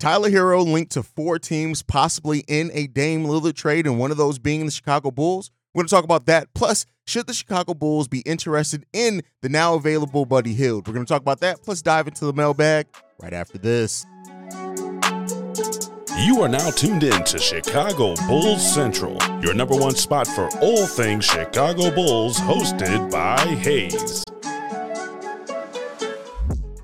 Tyler Herro linked to four teams, possibly in a Dame Lillard trade, and one of those being the Chicago Bulls. We're going to talk about that. Plus, should the Chicago Bulls be interested in the now available Buddy Hield? We're going to talk about that, plus dive into the mailbag right after this. You are now tuned in to Chicago Bulls Central, your number one spot for all things Chicago Bulls, hosted by Haize.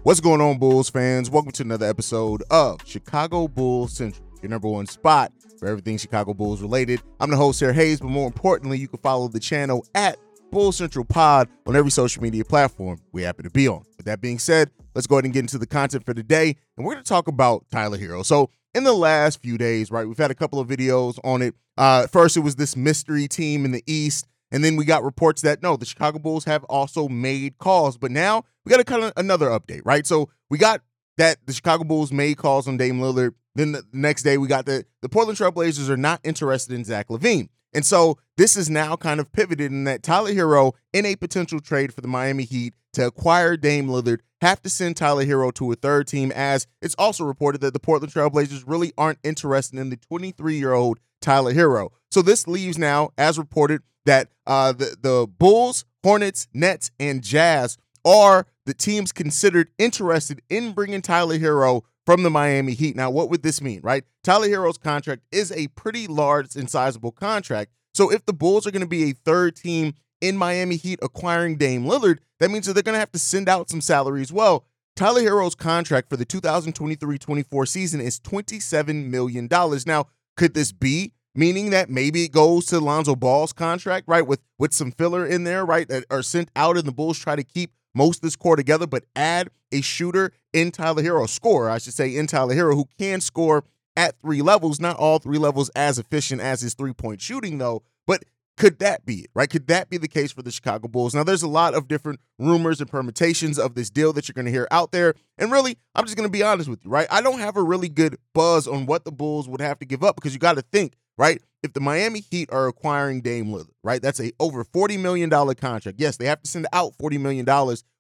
What's going on, Bulls fans? Welcome to another episode of Chicago Bulls Central, your number one spot for everything Chicago Bulls related. I'm the host here, Haize, but more importantly, you can follow the channel at Bull Central Pod on every social media platform we happen to be on. With that being said, let's go ahead and get into the content for today, and we're going to talk about Tyler Herro. So, in the last few days, right, we've had a couple of videos on it. Uh, first, it was this mystery team in the East and then we got reports that no, the Chicago Bulls have also made calls. But now we got a kind of another update, right? So we got that the Chicago Bulls made calls on Dame Lillard. Then the next day we got the the Portland Trailblazers are not interested in Zach LaVine. And so this is now kind of pivoted in that Tyler Herro in a potential trade for the Miami Heat to acquire Dame Lillard, have to send Tyler Herro to a third team, as it's also reported that the Portland Trailblazers really aren't interested in the 23 year old Tyler Herro. So this leaves now, as reported, that uh, the the Bulls, Hornets, Nets, and Jazz are the teams considered interested in bringing Tyler Herro from the Miami Heat. Now, what would this mean, right? Tyler Herro's contract is a pretty large and sizable contract. So if the Bulls are going to be a third team in Miami Heat acquiring Dame Lillard, that means that they're going to have to send out some salary as well. Tyler Herro's contract for the 2023-24 season is $27 million. Now, could this be meaning that maybe it goes to Lonzo Ball's contract, right? With with some filler in there, right? That are sent out and the Bulls try to keep most of this core together, but add a shooter in Tyler Herro, scorer, I should say, in Tyler Herro, who can score at three levels, not all three levels as efficient as his three-point shooting, though. But could that be it, right? Could that be the case for the Chicago Bulls? Now, there's a lot of different rumors and permutations of this deal that you're going to hear out there. And really, I'm just going to be honest with you, right? I don't have a really good buzz on what the Bulls would have to give up because you got to think right? If the Miami Heat are acquiring Dame Lillard, right, that's a over $40 million contract. Yes, they have to send out $40 million,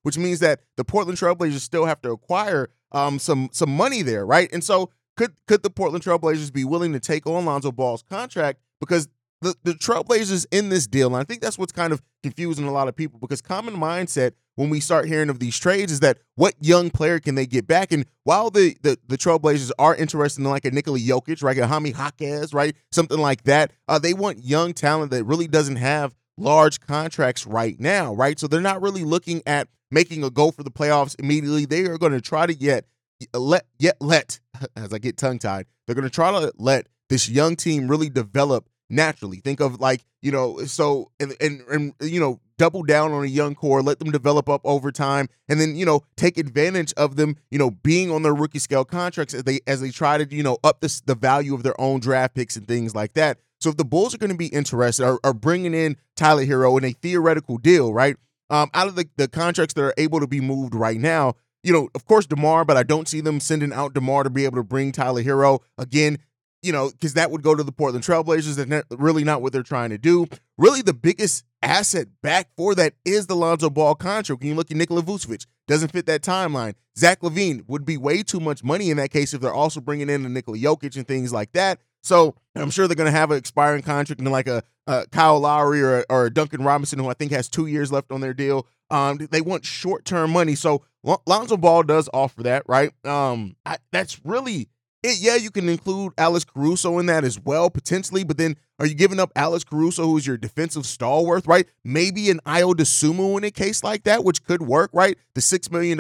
which means that the Portland Trailblazers still have to acquire um, some some money there, right? And so could could the Portland Trailblazers be willing to take on Lonzo Ball's contract because the, the Trailblazers in this deal, and I think that's what's kind of confusing a lot of people because common mindset when we start hearing of these trades is that what young player can they get back? And while the the, the Trailblazers are interested in like a Nikola Jovic, right, a Jaime Jaquez, right, something like that, uh, they want young talent that really doesn't have large contracts right now, right? So they're not really looking at making a go for the playoffs immediately. They are going to try to get let yet let as I get tongue tied. They're going to try to let this young team really develop naturally. Think of like, you know, so and, and and you know, double down on a young core, let them develop up over time, and then, you know, take advantage of them, you know, being on their rookie scale contracts as they as they try to, you know, up this the value of their own draft picks and things like that. So if the Bulls are going to be interested are, are bringing in Tyler Herro in a theoretical deal, right? Um, out of the, the contracts that are able to be moved right now, you know, of course, DeMar, but I don't see them sending out DeMar to be able to bring Tyler Herro. Again, you know, because that would go to the Portland Trailblazers. That's really not what they're trying to do. Really, the biggest asset back for that is the Lonzo Ball contract. When you look at Nikola Vucevic, doesn't fit that timeline. Zach LaVine would be way too much money in that case if they're also bringing in a Nikola Jovic and things like that. So I'm sure they're going to have an expiring contract and like a, a Kyle Lowry or, or a Duncan Robinson, who I think has two years left on their deal. Um, they want short term money. So Lonzo Ball does offer that, right? Um, I, that's really it, yeah, you can include Alex Caruso in that as well, potentially, but then are you giving up Alex Caruso, who's your defensive stalwart, right? Maybe an Ayo Dosunmu in a case like that, which could work, right? The $6 million,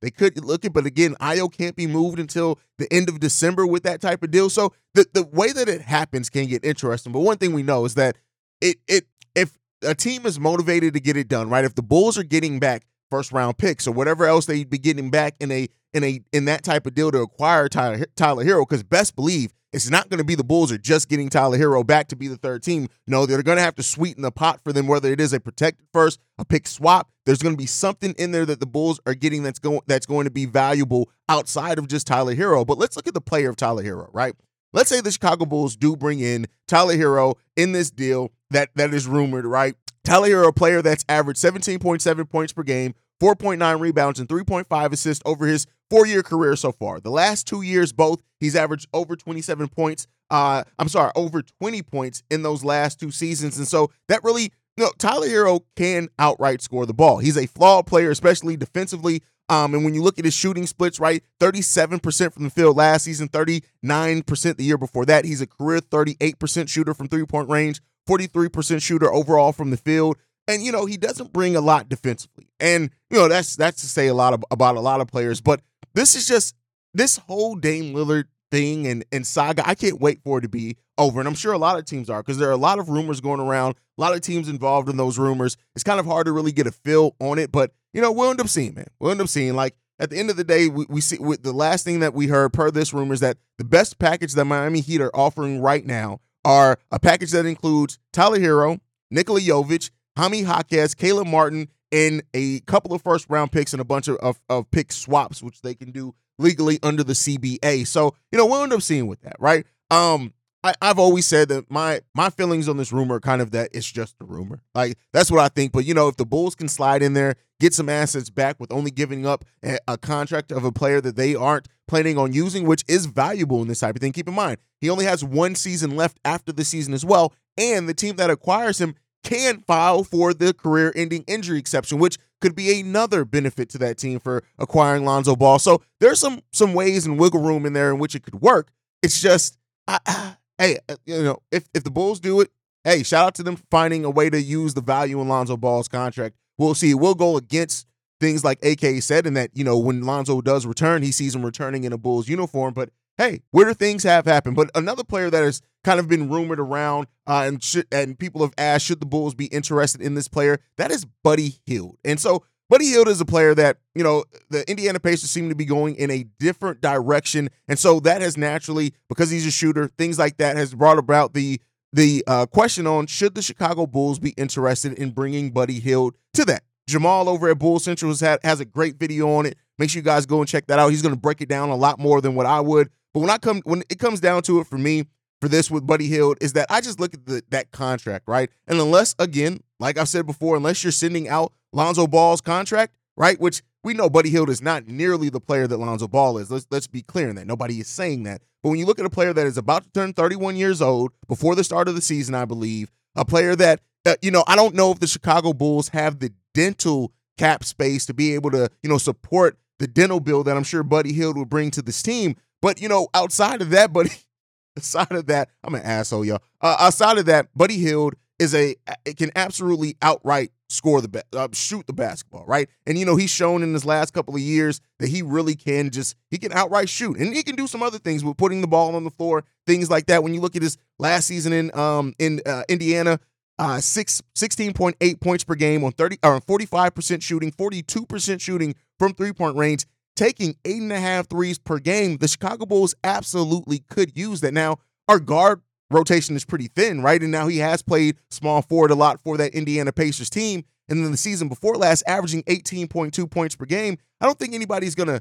they could look at, but again, Io can't be moved until the end of December with that type of deal. So the, the way that it happens can get interesting. But one thing we know is that it it if a team is motivated to get it done, right? If the Bulls are getting back first round picks or whatever else they'd be getting back in a in a in that type of deal to acquire Tyler Tyler Herro because best believe it's not going to be the Bulls are just getting Tyler Herro back to be the third team. No, they're going to have to sweeten the pot for them, whether it is a protected first, a pick swap. There's going to be something in there that the Bulls are getting that's going that's going to be valuable outside of just Tyler Herro. But let's look at the player of Tyler Herro, right? Let's say the Chicago Bulls do bring in Tyler Herro in this deal that that is rumored, right? Tyler Herro, a player that's averaged 17.7 points per game, 4.9 rebounds, and 3.5 assists over his four year career so far. The last two years, both, he's averaged over 27 points. Uh, I'm sorry, over 20 points in those last two seasons. And so that really, you know, Tyler Herro can outright score the ball. He's a flawed player, especially defensively. Um, and when you look at his shooting splits, right, 37% from the field last season, 39% the year before that. He's a career 38% shooter from three point range, 43% shooter overall from the field. And you know, he doesn't bring a lot defensively. And you know, that's that's to say a lot of, about a lot of players, but this is just this whole Dame Lillard thing and, and saga. I can't wait for it to be over. And I'm sure a lot of teams are because there are a lot of rumors going around, a lot of teams involved in those rumors. It's kind of hard to really get a feel on it, but you know, we'll end up seeing, man. We'll end up seeing like at the end of the day, we, we see with the last thing that we heard per this rumor is that the best package that Miami Heat are offering right now are a package that includes Tyler Herro, Nikola Jovic, Jaime Jaquez, Caleb Martin, and a couple of first round picks and a bunch of, of, of pick swaps, which they can do legally under the CBA. So, you know, we'll end up seeing with that, right? Um, I, have always said that my my feelings on this rumor kind of that it's just a rumor. Like that's what I think. But you know, if the Bulls can slide in there, get some assets back with only giving up a, a contract of a player that they aren't planning on using, which is valuable in this type of thing. Keep in mind, he only has one season left after the season as well, and the team that acquires him can file for the career ending injury exception, which could be another benefit to that team for acquiring Lonzo Ball. So there's some some ways and wiggle room in there in which it could work. It's just, I, hey, uh, you know, if if the Bulls do it, hey, shout out to them finding a way to use the value in Lonzo Ball's contract. We'll see. We'll go against things like AK said, and that you know when Lonzo does return, he sees him returning in a Bulls uniform. But hey, weirder things have happened. But another player that has kind of been rumored around, uh, and should, and people have asked, should the Bulls be interested in this player? That is Buddy Hield. And so Buddy Hield is a player that, you know, the Indiana Pacers seem to be going in a different direction. And so that has naturally, because he's a shooter, things like that has brought about the the uh, question on should the Chicago Bulls be interested in bringing Buddy Hield to that. Jamal over at Bull Central has, had, has a great video on it. Make sure you guys go and check that out. He's going to break it down a lot more than what I would. But when I come when it comes down to it for me for this with Buddy Hield is that I just look at the, that contract, right? And unless again, like I've said before, unless you're sending out Lonzo Ball's contract, right? Which we know Buddy Hield is not nearly the player that Lonzo Ball is. Let's let's be clear in that. Nobody is saying that. But when you look at a player that is about to turn 31 years old before the start of the season, I believe, a player that uh, you know, I don't know if the Chicago Bulls have the dental cap space to be able to, you know, support the dental bill that I'm sure Buddy Hield would bring to this team. But you know, outside of that, Buddy, outside of that, I'm an asshole, y'all. Uh, outside of that, Buddy Hield is a it can absolutely outright score the uh, shoot the basketball, right? And you know he's shown in his last couple of years that he really can just he can outright shoot, and he can do some other things with putting the ball on the floor, things like that. When you look at his last season in um in uh, Indiana, uh, six, 16.8 points per game on 30 or 45% shooting, 42% shooting from three point range taking eight and a half threes per game, the Chicago Bulls absolutely could use that. Now, our guard rotation is pretty thin, right? And now he has played small forward a lot for that Indiana Pacers team. And then the season before last, averaging 18.2 points per game. I don't think anybody's going to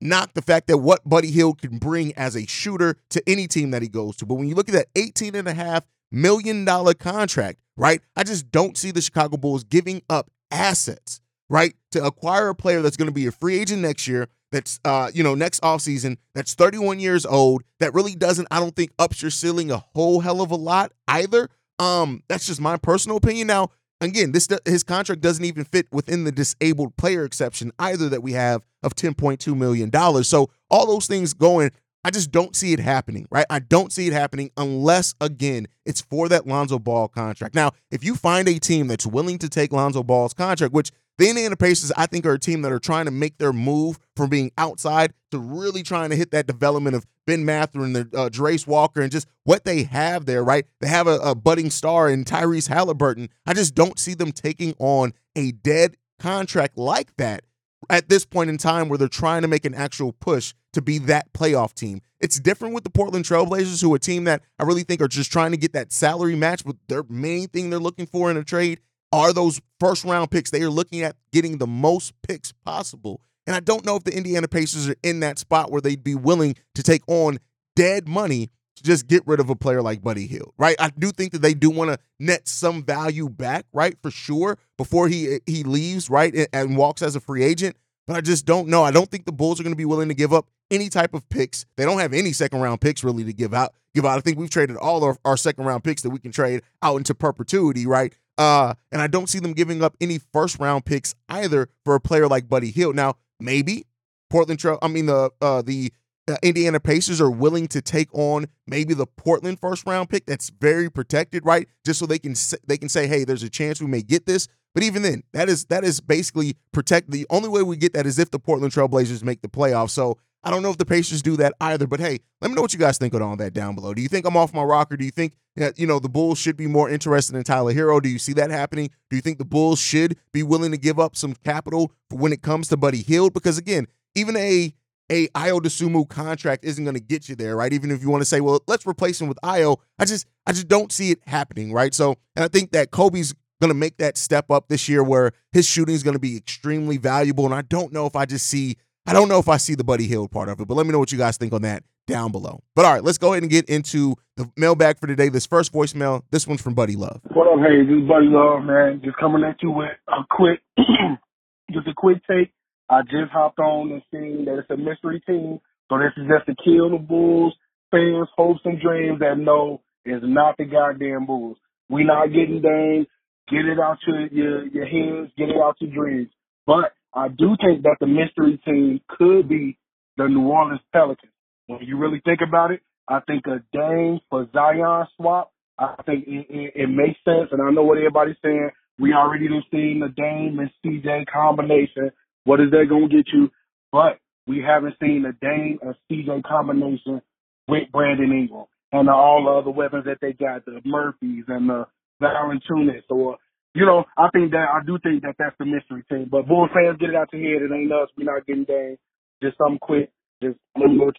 knock the fact that what Buddy Hield can bring as a shooter to any team that he goes to. But when you look at that $18.5 million contract, right, I just don't see the Chicago Bulls giving up assets, right, to acquire a player that's going to be a free agent next year that's uh, you know, next offseason that's 31 years old, that really doesn't, I don't think, ups your ceiling a whole hell of a lot either. Um, that's just my personal opinion. Now, again, this his contract doesn't even fit within the disabled player exception either that we have of 10.2 million dollars. So all those things going, I just don't see it happening, right? I don't see it happening unless again it's for that Lonzo Ball contract. Now, if you find a team that's willing to take Lonzo Ball's contract, which the Indiana Pacers, I think, are a team that are trying to make their move from being outside to really trying to hit that development of Ben Mathurin, the uh, Jarace Walker, and just what they have there, right? They have a, a budding star in Tyrese Haliburton. I just don't see them taking on a dead contract like that at this point in time where they're trying to make an actual push to be that playoff team. It's different with the Portland Trailblazers, who are a team that I really think are just trying to get that salary match, but their main thing they're looking for in a trade are those first round picks. They are looking at getting the most picks possible. And I don't know if the Indiana Pacers are in that spot where they'd be willing to take on dead money to just get rid of a player like Buddy Hield, right? I do think that they do want to net some value back, right, for sure, before he he leaves, right, and, and walks as a free agent. But I just don't know. I don't think the Bulls are going to be willing to give up any type of picks. They don't have any second round picks really to give out. Give out. I think we've traded all our second round picks that we can trade out into perpetuity, right? Uh, and I don't see them giving up any first round picks either for a player like Buddy Hield. Now, maybe Portland Trail. I mean the uh, the uh, Indiana Pacers are willing to take on maybe the Portland first round pick that's very protected, right? Just so they can say, they can say, hey, there's a chance we may get this. But even then, that is that is basically protect. The only way we get that is if the Portland Trailblazers make the playoffs. So I don't know if the Pacers do that either. But hey, let me know what you guys think on all that down below. Do you think I'm off my rocker? Do you think that you know the Bulls should be more interested in Tyler Herro? Do you see that happening? Do you think the Bulls should be willing to give up some capital when it comes to Buddy Hield? Because again, even a a Ayo Dosunmu contract isn't going to get you there, right? Even if you want to say, well, let's replace him with Ayo, I just I just don't see it happening, right? So, and I think that Coby's going to make that step up this year where his shooting is going to be extremely valuable, and I don't know if I just see I don't know if I see the Buddy Hield part of it, but let me know what you guys think on that down below. But all right, let's go ahead and get into the mailbag for today. This first voicemail, this one's from Buddy Love. What up, hey, this is Buddy Love, man. Just coming at you with a quick, just a quick take I just hopped on and seen that it's a mystery team. So this is just to kill the Bulls fans' hopes and dreams that no, it's not the goddamn Bulls. We not getting Dame. Get it out your, your, your hands. Get it out your dreams. But I do think that the mystery team could be the New Orleans Pelicans. When you really think about it, I think a Dame for Zion swap, I think it, it, it makes sense. And I know what everybody's saying. We already done seen the Dame and CJ combination what is that going to get you? But we haven't seen the Dame and CJ combination with Brandon Ingram and all the other weapons that they got, the Murphys and the Valanciunas. Or, you know, I think that, I do think that that's the mystery team. But Bulls fans, get it out your head. It ain't us. We're not getting Dame. Just something quick. Just all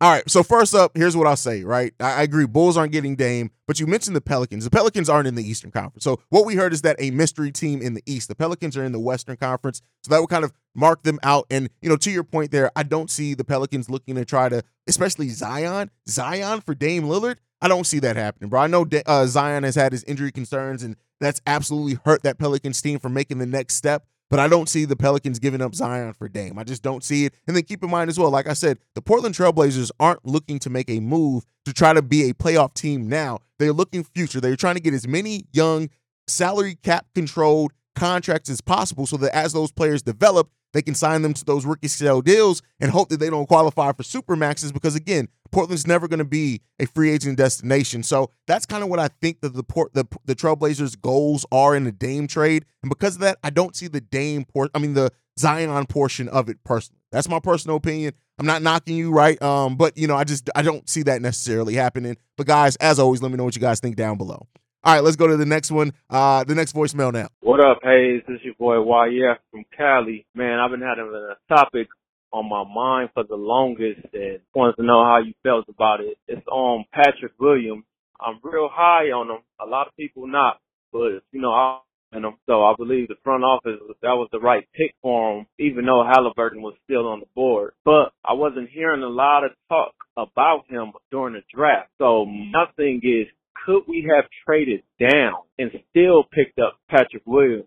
right. So first up, here's what I'll say. Right, I, I, agree. Bulls aren't getting Dame, but you mentioned the Pelicans. The Pelicans aren't in the Eastern Conference. So what we heard is that a mystery team in the East. The Pelicans are in the Western Conference. So that would kind of mark them out. And you know, to your point there, I don't see the Pelicans looking to try to, especially Zion, Zion for Dame Lillard. I don't see that happening, bro. I know uh, Zion has had his injury concerns, and that's absolutely hurt that Pelicans team from making the next step. But I don't see the Pelicans giving up Zion for Dame. I just don't see it. And then keep in mind as well, like I said, the Portland Trailblazers aren't looking to make a move to try to be a playoff team now. They're looking future. They're trying to get as many young, salary cap controlled contracts as possible so that as those players develop, they can sign them to those rookie sale deals and hope that they don't qualify for super maxes because again, Portland's never going to be a free agent destination. So that's kind of what I think that the port the the Trailblazers' goals are in the Dame trade, and because of that, I don't see the Dame port. I mean the Zion portion of it personally. That's my personal opinion. I'm not knocking you, right? Um, but you know, I just I don't see that necessarily happening. But guys, as always, let me know what you guys think down below. All right, let's go to the next one. Uh, the next voicemail now. What up, Haize? This is your boy YF from Cali. Man, I've been having a topic on my mind for the longest and wanted to know how you felt about it. It's on Patrick Williams. I'm real high on him. A lot of people not, but you know, I and. So I believe the front office that was the right pick for him, even though Haliburton was still on the board. But I wasn't hearing a lot of talk about him during the draft. So nothing is, could we have traded down and still picked up Patrick Williams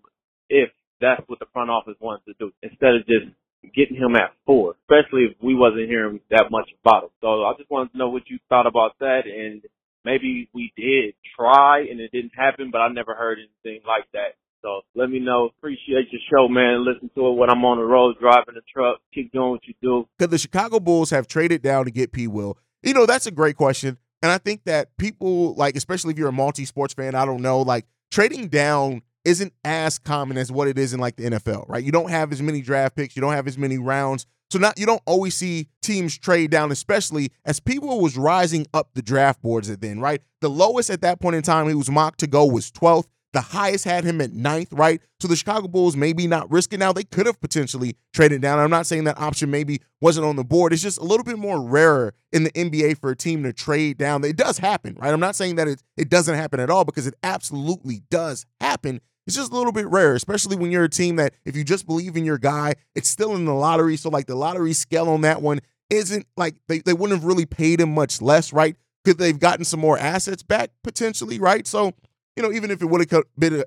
if that's what the front office wanted to do instead of just getting him at four, especially if we wasn't hearing that much about him. So I just wanted to know what you thought about that and maybe we did try and it didn't happen, but I never heard anything like that. So let me know. Appreciate your show, man. Listen to it when I'm on the road driving the truck. Keep doing what you do. Could the Chicago Bulls have traded down to get P. Will? You know, that's a great question. And I think that people like, especially if you're a multi-sports fan, I don't know, like trading down isn't as common as what it is in like the NFL, right? You don't have as many draft picks, you don't have as many rounds. So not you don't always see teams trade down, especially as people was rising up the draft boards at then, right? The lowest at that point in time he was mocked to go was 12th. The highest had him at ninth, right? So the Chicago Bulls maybe not risking now. They could have potentially traded down. I'm not saying that option maybe wasn't on the board. It's just a little bit more rarer in the NBA for a team to trade down. It does happen, right? I'm not saying that it, it doesn't happen at all because it absolutely does happen. It's just a little bit rare, especially when you're a team that if you just believe in your guy, it's still in the lottery. So like the lottery scale on that one isn't like they, they wouldn't have really paid him much less, right? Could they've gotten some more assets back potentially, right? So, you know, even if it would have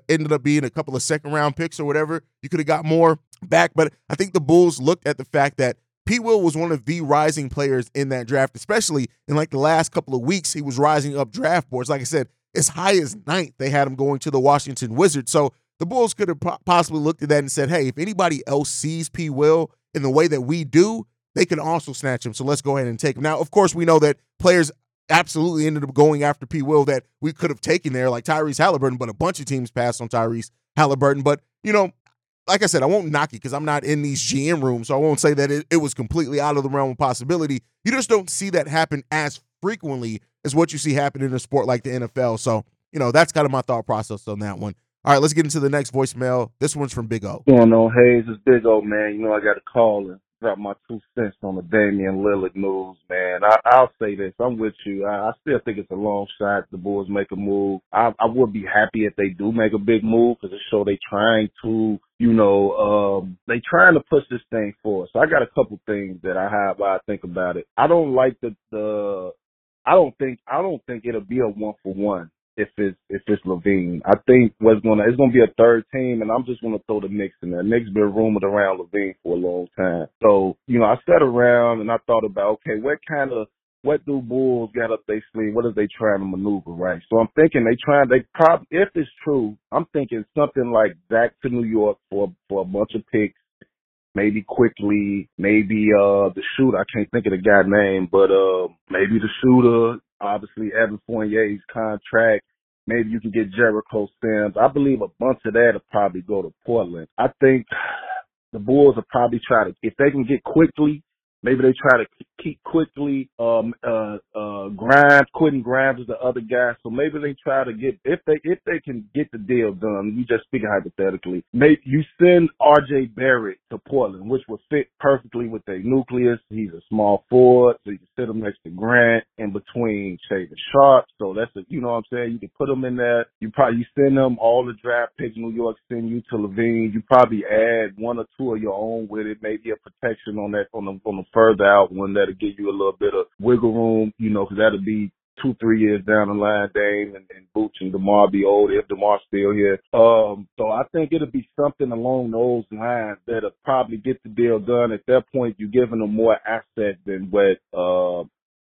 ended up being a couple of second round picks or whatever, you could have got more back. But I think the Bulls looked at the fact that P. Will was one of the rising players in that draft, especially in like the last couple of weeks. He was rising up draft boards. Like I said, as high as ninth, they had him going to the Washington Wizards. So the Bulls could have possibly looked at that and said, hey, if anybody else sees P. Will in the way that we do, they can also snatch him. So let's go ahead and take him. Now, of course, we know that players absolutely ended up going after P. Will that we could have taken there, like Tyrese Haliburton, but a bunch of teams passed on Tyrese Haliburton. But, you know, like I said, I won't knock it because I'm not in these GM rooms, so I won't say that it, it was completely out of the realm of possibility. You just don't see that happen as frequently as what you see happen in a sport like the NFL. So, you know, that's kind of my thought process on that one. All right, let's get into the next voicemail. This one's from Big O. Going on, Haize, it's Big O, man. You know, I got a call drop my two cents on the Damian Lillard news, man. I, I'll say this. I'm with you. I, I still think it's a long shot the Bulls make a move. I, I would be happy if they do make a big move because it show they trying to, you know, um, they trying to push this thing forward. So I got a couple things that I have, I think about it. I don't like the, the, I don't think, I don't think it'll be a one for one if it's if it's LaVine. I think what's gonna it's gonna be a third team, and I'm just gonna throw the Knicks in there. Knicks been rumored around LaVine for a long time, so you know I sat around and I thought about okay, what kind of what do Bulls got up their sleeve? What are they trying to maneuver, right? So I'm thinking they trying they probably if it's true, I'm thinking something like back to New York for for a bunch of picks. Maybe Quickley, maybe uh the shooter. I can't think of the guy name, but uh maybe the shooter, obviously Evan Fournier's contract. Maybe you can get Jericho Sims. I believe a bunch of that will probably go to Portland. I think the Bulls will probably try to, if they can get Quickley Maybe they try to keep Quickley, um, uh, uh, Quentin Grimes is the other guy. So maybe they try to get, if they, if they can get the deal done, we just speaking hypothetically, maybe you send RJ Barrett to Portland, which would fit perfectly with their nucleus. He's a small forward, so you can sit him next to Grant in between Shaedon Sharpe. So that's a, you know what I'm saying? You can put him in there. You probably, you send them all the draft picks New York send you to LaVine. You probably add one or two of your own with it, maybe a protection on that, on the, on the further out one that'll give you a little bit of wiggle room, you know, because that'll be two, three years down the line, Dame and, and Booch and DeMar be old if DeMar's still here. Um, so I think it'll be something along those lines that'll probably get the deal done. At that point, you're giving them more assets than what, uh,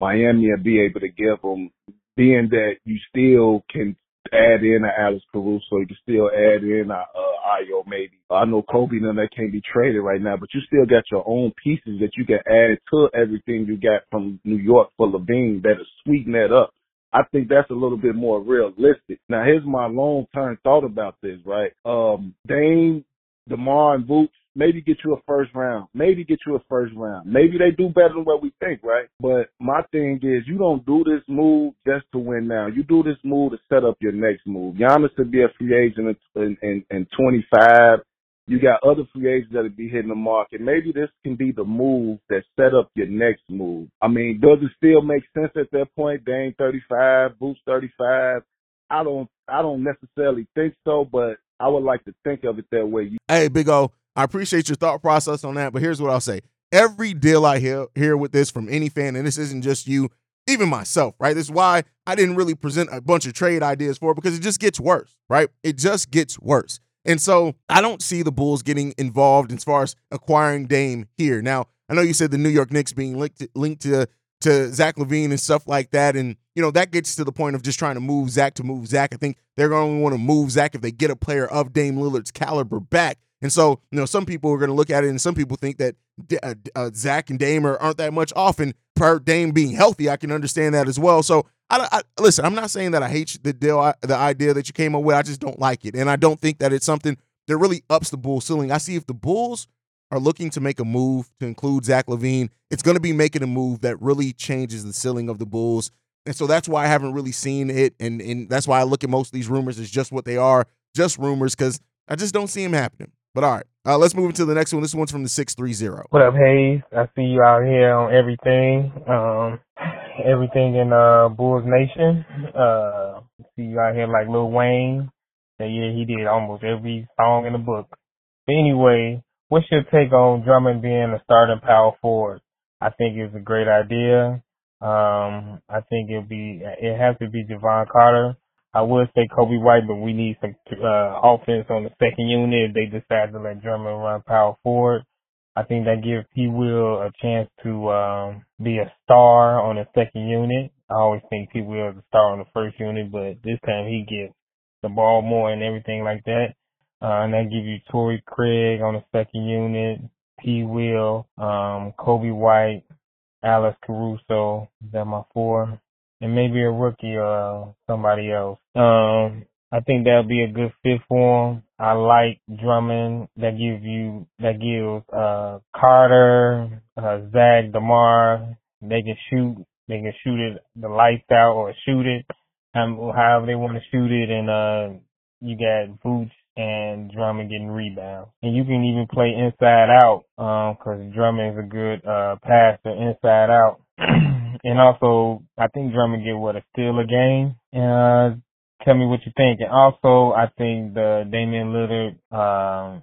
Miami will be able to give them, being that you still can add in a Alex Caruso. So you can still add in a, a Ayo maybe. I know Coby and that can't be traded right now, but you still got your own pieces that you can add to everything you got from New York for LaVine that'll sweeten that up. I think that's a little bit more realistic. Now here's my long term thought about this, right? Um, Dame, DeMar and Boots, maybe get you a first round, maybe get you a first round. Maybe they do better than what we think, right? But my thing is, you don't do this move just to win now. You do this move to set up your next move. Giannis to be a free agent in, in, in 25. You got other free agents that'll be hitting the market. Maybe this can be the move that set up your next move. I mean, does it still make sense at that point? Dame 35, Boots 35. I don't, I don't necessarily think so, but I would like to think of it that way. Hey, Big O, I appreciate your thought process on that, but here's what I'll say. Every deal I hear hear with this from any fan, and this isn't just you, even myself, right? This is why I didn't really present a bunch of trade ideas for it because it just gets worse, right? It just gets worse. And so I don't see the Bulls getting involved as far as acquiring Dame here. Now, I know you said the New York Knicks being linked to, linked to to Zach LaVine and stuff like that. And, you know, that gets to the point of just trying to move Zach to move Zach. I think they're going to want to move Zach if they get a player of Dame Lillard's caliber back. And so, you know, some people are going to look at it and some people think that uh, uh, Zach and Dame are, aren't that much off. And per Dame being healthy, I can understand that as well. So, I, I, listen, I'm not saying that I hate the deal, the idea that you came up with. I just don't like it. And I don't think that it's something that really ups the Bulls ceiling. I see if the Bulls are looking to make a move to include Zach LaVine, it's going to be making a move that really changes the ceiling of the Bulls. And so that's why I haven't really seen it. And, and that's why I look at most of these rumors as just what they are, just rumors, because I just don't see them happening. But all right, uh, let's move into the next one. This one's from the 630. What up, Haize? I see you out here on everything. Um, everything in uh Bulls Nation. Uh, see you out here like Lil Wayne. That yeah, he did almost every song in the book. But anyway, what's your take on Drummond being a starting power forward? I think it's a great idea. Um, I think it'll be it has to be Jevon Carter. I would say Coby White, but we need some uh, offense on the second unit. If they decide to let Drummond run power forward, I think that gives P. Will a chance to um, be a star on the second unit. I always think P. Will is a star on the first unit, but this time he gets the ball more and everything like that. Uh, and that gives you Torrey Craig on the second unit, P. Will, um, Coby White, Alex Caruso. Is that my four? And maybe a rookie or somebody else. Um, I think that'll be a good fit for him. I like Drummond. That gives you that gives uh Carter, uh, Zach, Demar. They can shoot. They can shoot it the lights out or shoot it, um, however they want to shoot it. And uh, you got Boots and Drummond getting rebounds. And you can even play inside out, um, cause Drummond is a good, uh, passer inside out. and also, I think Drummond get what, a steal a game? And, uh, tell me what you think. And also, I think the Damian Lillard, um,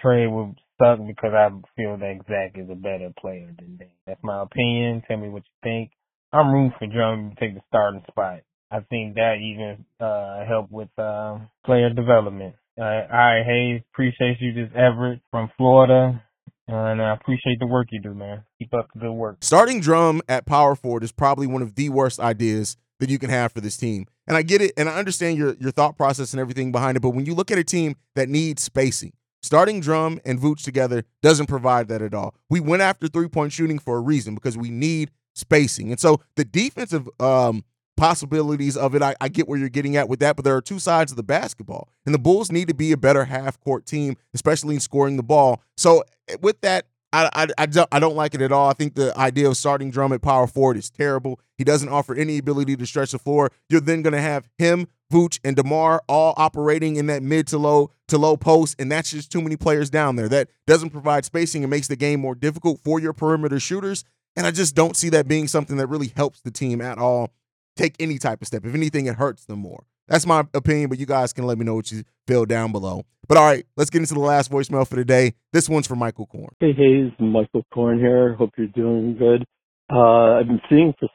trade would suck because I feel that Zach is a better player than Dame. That's my opinion. Tell me what you think. I'm rooting for Drummond to take the starting spot. I think that even uh help with uh, player development. Uh, all right, Haize, appreciate you, this Everett from Florida. And I appreciate the work you do, man. Keep up the good work. Starting Drum at power forward is probably one of the worst ideas that you can have for this team. And I get it, and I understand your your thought process and everything behind it. But when you look at a team that needs spacing, starting Drum and Vooch together doesn't provide that at all. We went after three point shooting for a reason because we need spacing. And so the defensive um, possibilities of it. I, I, get where you're getting at with that, but there are two sides of the basketball, and the Bulls need to be a better half court team, especially in scoring the ball. So eh, with that, I, I, I, don't, I don't like it at all. I think the idea of starting Drum at power forward is terrible. He doesn't offer any ability to stretch the floor. You're then going to have him, Vooch, and Demar all operating in that mid to low to low post, and that's just too many players down there. That doesn't provide spacing and makes the game more difficult for your perimeter shooters. And I just don't see that being something that really helps the team at all take any type of step. If anything, it hurts them more. That's my opinion, but you guys can let me know what you feel down below. But all right, let's get into the last voicemail for the day. This one's from Michael Korn. Hey, Haize, Michael Korn here. Hope you're doing good. Uh, I've been seeing for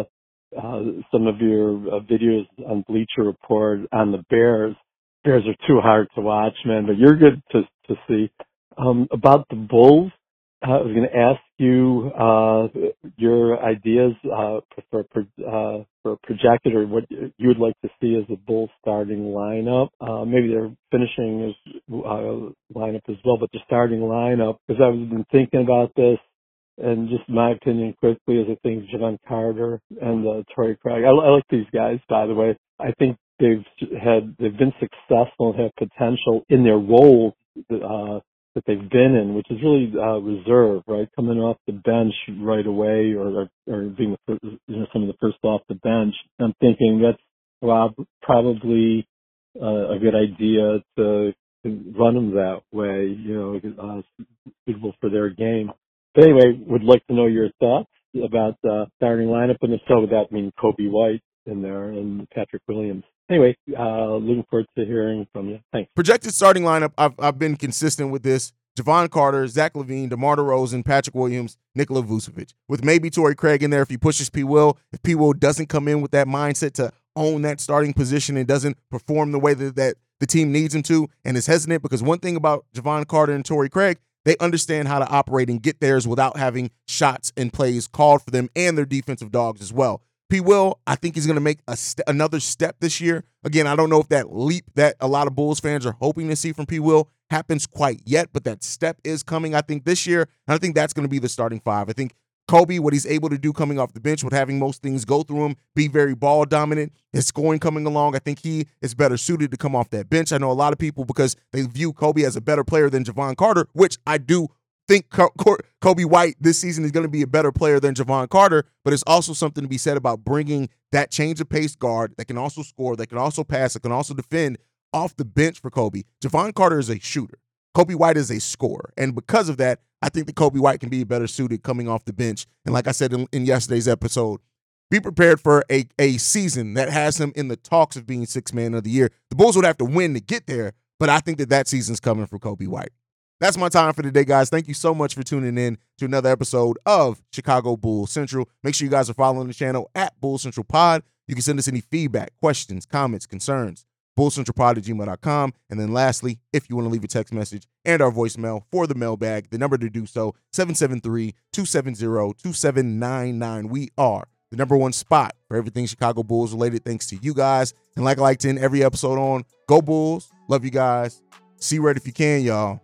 uh, uh, some of your uh, videos on Bleacher Report on the Bears. Bears are too hard to watch, man, but you're good to to see. Um, about the Bulls, I was going to ask you uh, your ideas uh, for uh, for projected or what you would like to see as a bull starting lineup. Uh, maybe their finishing is uh, lineup as well, but the starting lineup because I've been thinking about this. And just my opinion quickly is I think Jevon Carter and uh, Torrey Craig. I, I like these guys, by the way. I think they've had they've been successful and have potential in their role uh, that they've been in, which is really uh, reserve, right? Coming off the bench right away, or or being the first, you know some of the first off the bench. I'm thinking that's probably uh, a good idea to, to run them that way, you know, uh, suitable for their game. But anyway, would like to know your thoughts about uh, starting lineup, and if so, would that mean Coby White in there and Patrick Williams? Anyway, uh, looking forward to hearing from you. Thanks. Projected starting lineup. I've I've been consistent with this. Jevon Carter, Zach LaVine, DeMar DeRozan, Patrick Williams, Nikola Vucevic. With maybe Torrey Craig in there if he pushes P. Will. If P. Will doesn't come in with that mindset to own that starting position and doesn't perform the way that, that the team needs him to and is hesitant because one thing about Jevon Carter and Torrey Craig, they understand how to operate and get theirs without having shots and plays called for them and their defensive dogs as well. P. Will, I think he's going to make st- another step this year. Again, I don't know if that leap that a lot of Bulls fans are hoping to see from P. Will happens quite yet, but that step is coming, I think, this year. And I think that's going to be the starting five. I think Coby, what he's able to do coming off the bench with having most things go through him, be very ball dominant, his scoring coming along. I think he is better suited to come off that bench. I know a lot of people because they view Coby as a better player than Jevon Carter, which I do think Coby White this season is going to be a better player than Jevon Carter, but it's also something to be said about bringing that change of pace guard that can also score, that can also pass, that can also defend off the bench for Coby. Jevon Carter is a shooter. Coby White is a scorer. And because of that, I think that Coby White can be better suited coming off the bench. And like I said in, in yesterday's episode, be prepared for a, a season that has him in the talks of being six man of the year. The Bulls would have to win to get there, but I think that that season's coming for Coby White. That's my time for today, guys. Thank you so much for tuning in to another episode of Chicago Bulls Central. Make sure you guys are following the channel at Bull Central Pod. You can send us any feedback, questions, comments, concerns, bullcentralpod at gmail.com. And then lastly, if you want to leave a text message and our voicemail for the mailbag, the number to do so, 773-270-2799. We are the number one spot for everything Chicago Bulls related, thanks to you guys. And like I like to every episode on, go Bulls. Love you guys. See red if you can, y'all.